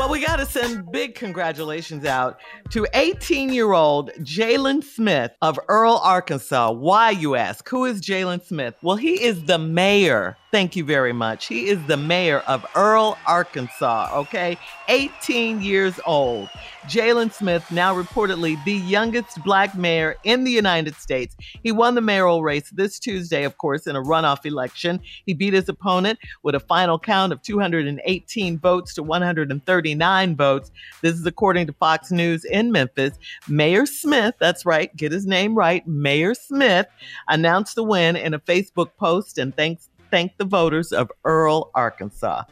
Well, we got to send big congratulations out to 18 year old Jaylen Smith of Earle, Arkansas. Why, you ask? Who is Jaylen Smith? Well, he is the mayor. Thank you very much. He is the mayor of Earle, Arkansas. Okay. 18 years old. Jaylen Smith, now reportedly the youngest black mayor in the United States. He won the mayoral race this Tuesday, of course, in a runoff election. He beat his opponent with a final count of 218 votes to 139 votes. This is according to Fox News in Memphis. Mayor Smith, that's right, get his name right, Mayor Smith announced the win in a Facebook post and thanks thanked the voters of Earle, Arkansas.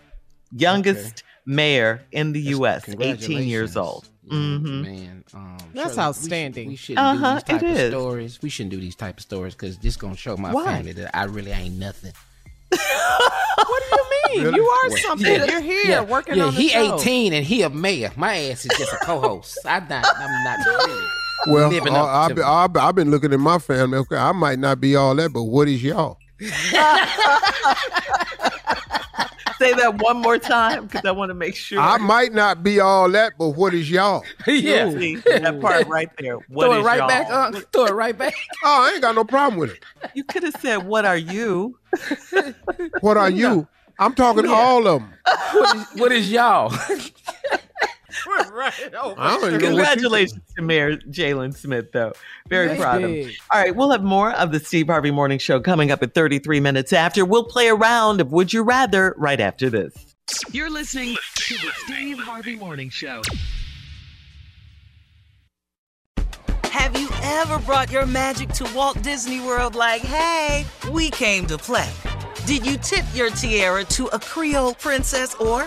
Youngest okay. mayor in the U.S., 18 years old. Mm-hmm. Man, um, that's Shirley, outstanding. We, we shouldn't uh-huh, do these type of is. stories. We shouldn't do these type of stories because this gonna show my Why? family that I really ain't nothing. what do you mean? Really? You are something. Yeah. You're here yeah. working yeah, on the he show. 18 and he a mayor. My ass is just a co-host. I'm not, I'm not really. Well, uh, I've, been, I've, I've been looking at my family. Okay, I might not be all that, but what is y'all? Say that one more time because I want to make sure. I might not be all that, but what is y'all? yeah, See, that part right there. What Throw it right y'all? back. Uh, throw it right back. Oh, I ain't got no problem with it. You could have said, "What are you?" what are you? I'm talking yeah. all of them. what, is, what is y'all? right. Oh, Congratulations to Mayor Jaylen Smith, though. Very That's proud big. of him. All right, we'll have more of the Steve Harvey Morning Show coming up at 33 minutes after. We'll play a round of Would You Rather right after this. You're listening to the Steve Harvey Morning Show. Have you ever brought your magic to Walt Disney World like, hey, we came to play? Did you tip your tiara to a Creole princess or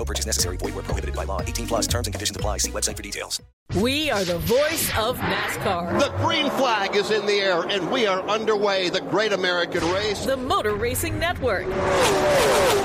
No purchase necessary. Void where prohibited by law. 18 plus terms and conditions apply. See website for details. We are the voice of NASCAR. The green flag is in the air, and we are underway. The great American race. The Motor Racing Network.